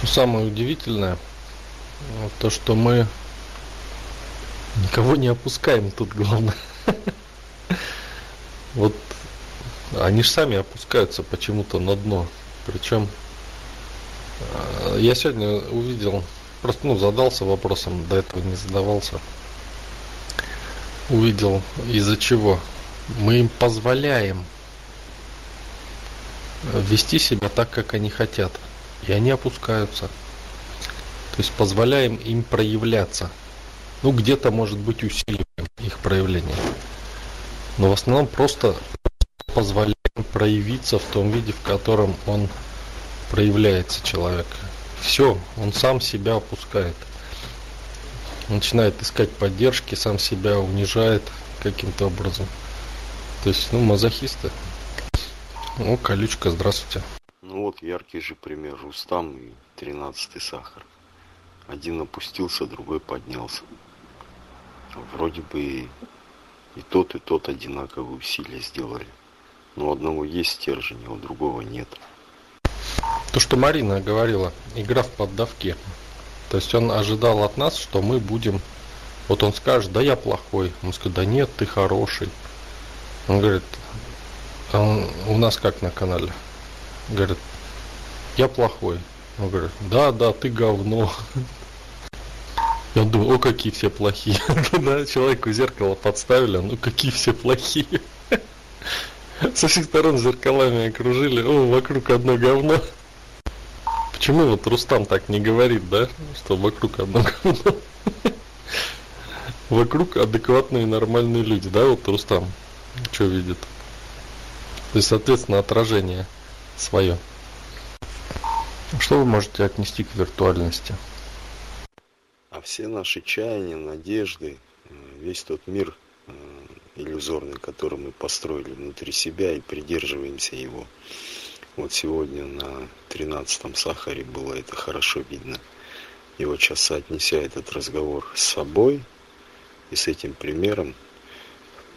Что самое удивительное, то что мы никого не опускаем тут главное. Вот они же сами опускаются почему-то на дно. Причем э, я сегодня увидел, просто ну, задался вопросом, до этого не задавался. Увидел, из-за чего мы им позволяем вести себя так, как они хотят. И они опускаются. То есть позволяем им проявляться. Ну, где-то, может быть, усиливаем их проявление. Но в основном просто позволяем проявиться в том виде, в котором он проявляется человек. Все, он сам себя опускает. Начинает искать поддержки, сам себя унижает каким-то образом. То есть, ну, мазохисты. Ну, колючка, здравствуйте. Ну вот яркий же пример. Рустам и тринадцатый сахар. Один опустился, другой поднялся. Вроде бы и, тот, и тот одинаковые усилия сделали. Но у одного есть стержень, а у другого нет. То, что Марина говорила, игра в поддавке. То есть он ожидал от нас, что мы будем... Вот он скажет, да я плохой. Он скажет, да нет, ты хороший. Он говорит, а он, у нас как на канале? Говорит, я плохой. Он говорит, да, да, ты говно. Он думает, о, какие все плохие. да, человеку зеркало подставили, ну какие все плохие. Со всех сторон зеркалами окружили, о, вокруг одно говно. Почему вот Рустам так не говорит, да, что вокруг одно говно? вокруг адекватные нормальные люди, да, вот Рустам, что видит? То есть, соответственно, отражение свое. Что вы можете отнести к виртуальности? А все наши чаяния, надежды, э, весь тот мир э, иллюзорный, который мы построили внутри себя и придерживаемся его. Вот сегодня на тринадцатом сахаре было это хорошо видно. И вот сейчас соотнеся этот разговор с собой и с этим примером,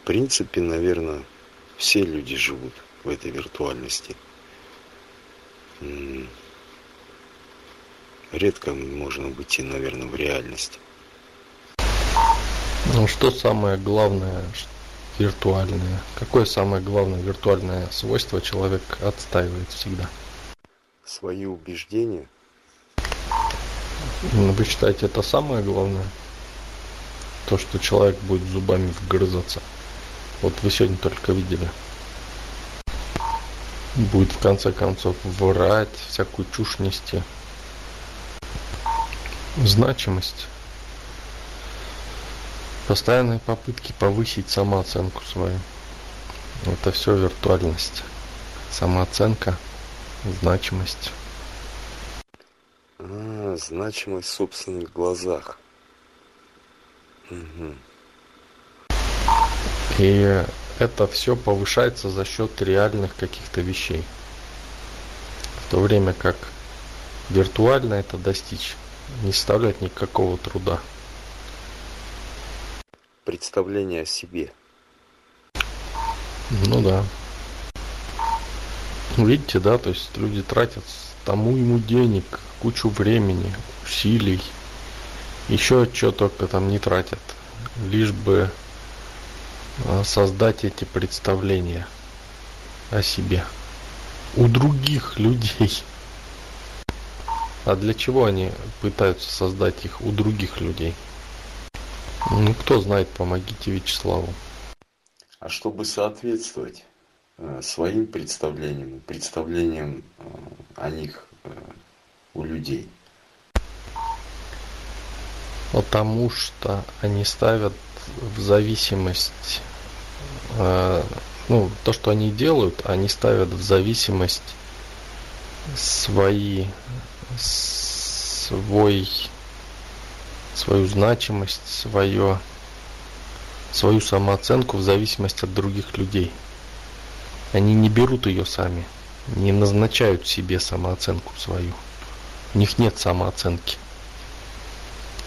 в принципе, наверное, все люди живут в этой виртуальности. Редко можно быть и, наверное, в реальности. Ну что самое главное виртуальное? Какое самое главное виртуальное свойство человек отстаивает всегда? Свои убеждения. Ну, вы считаете, это самое главное? То, что человек будет зубами вгрызаться. Вот вы сегодня только видели будет в конце концов врать, всякую чушь нести. Значимость. Постоянные попытки повысить самооценку свою. Это все виртуальность. Самооценка, значимость. А, значимость в собственных глазах. Угу. И это все повышается за счет реальных каких-то вещей. В то время как виртуально это достичь не составляет никакого труда. Представление о себе. Ну да. Видите, да, то есть люди тратят тому ему денег, кучу времени, усилий, еще что только там не тратят, лишь бы создать эти представления о себе у других людей. А для чего они пытаются создать их у других людей? Ну, кто знает, помогите Вячеславу. А чтобы соответствовать э, своим представлениям, представлениям э, о них э, у людей. Потому что они ставят в зависимость, э, ну, то, что они делают, они ставят в зависимость свои, свой, свою значимость, свое, свою самооценку в зависимости от других людей. Они не берут ее сами, не назначают себе самооценку свою. У них нет самооценки.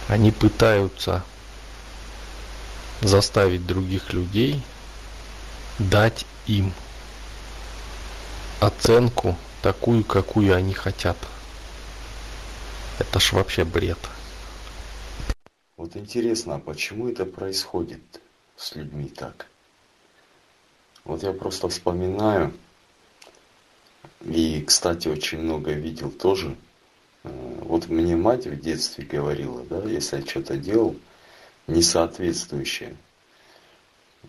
Они пытаются заставить других людей дать им оценку такую, какую они хотят. Это ж вообще бред. Вот интересно, а почему это происходит с людьми так? Вот я просто вспоминаю, и, кстати, очень много видел тоже. Э, вот мне мать в детстве говорила, да, если я что-то делал несоответствующее,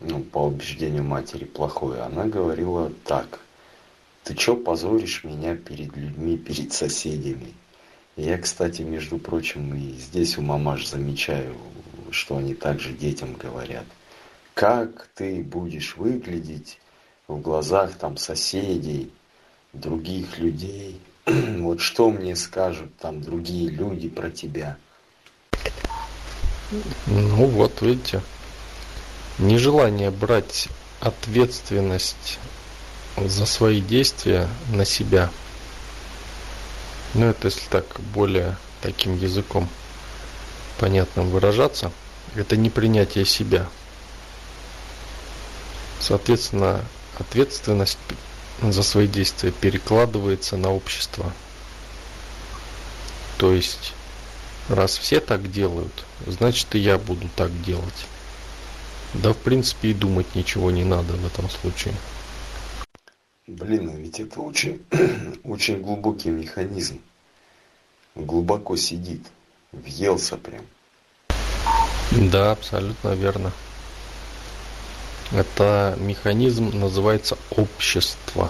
ну, по убеждению матери плохое, она говорила так, ты чё позоришь меня перед людьми, перед соседями? Я, кстати, между прочим, и здесь у мамаш замечаю, что они также детям говорят. Как ты будешь выглядеть в глазах там соседей, других людей? Вот что мне скажут там другие люди про тебя? Ну вот, видите, нежелание брать ответственность за свои действия на себя. Ну, это если так более таким языком понятным выражаться, это не принятие себя. Соответственно, ответственность за свои действия перекладывается на общество. То есть, раз все так делают, значит и я буду так делать. Да, в принципе, и думать ничего не надо в этом случае. Блин, а ведь это очень, очень глубокий механизм. Глубоко сидит. Въелся прям. Да, абсолютно верно. Это механизм называется общество.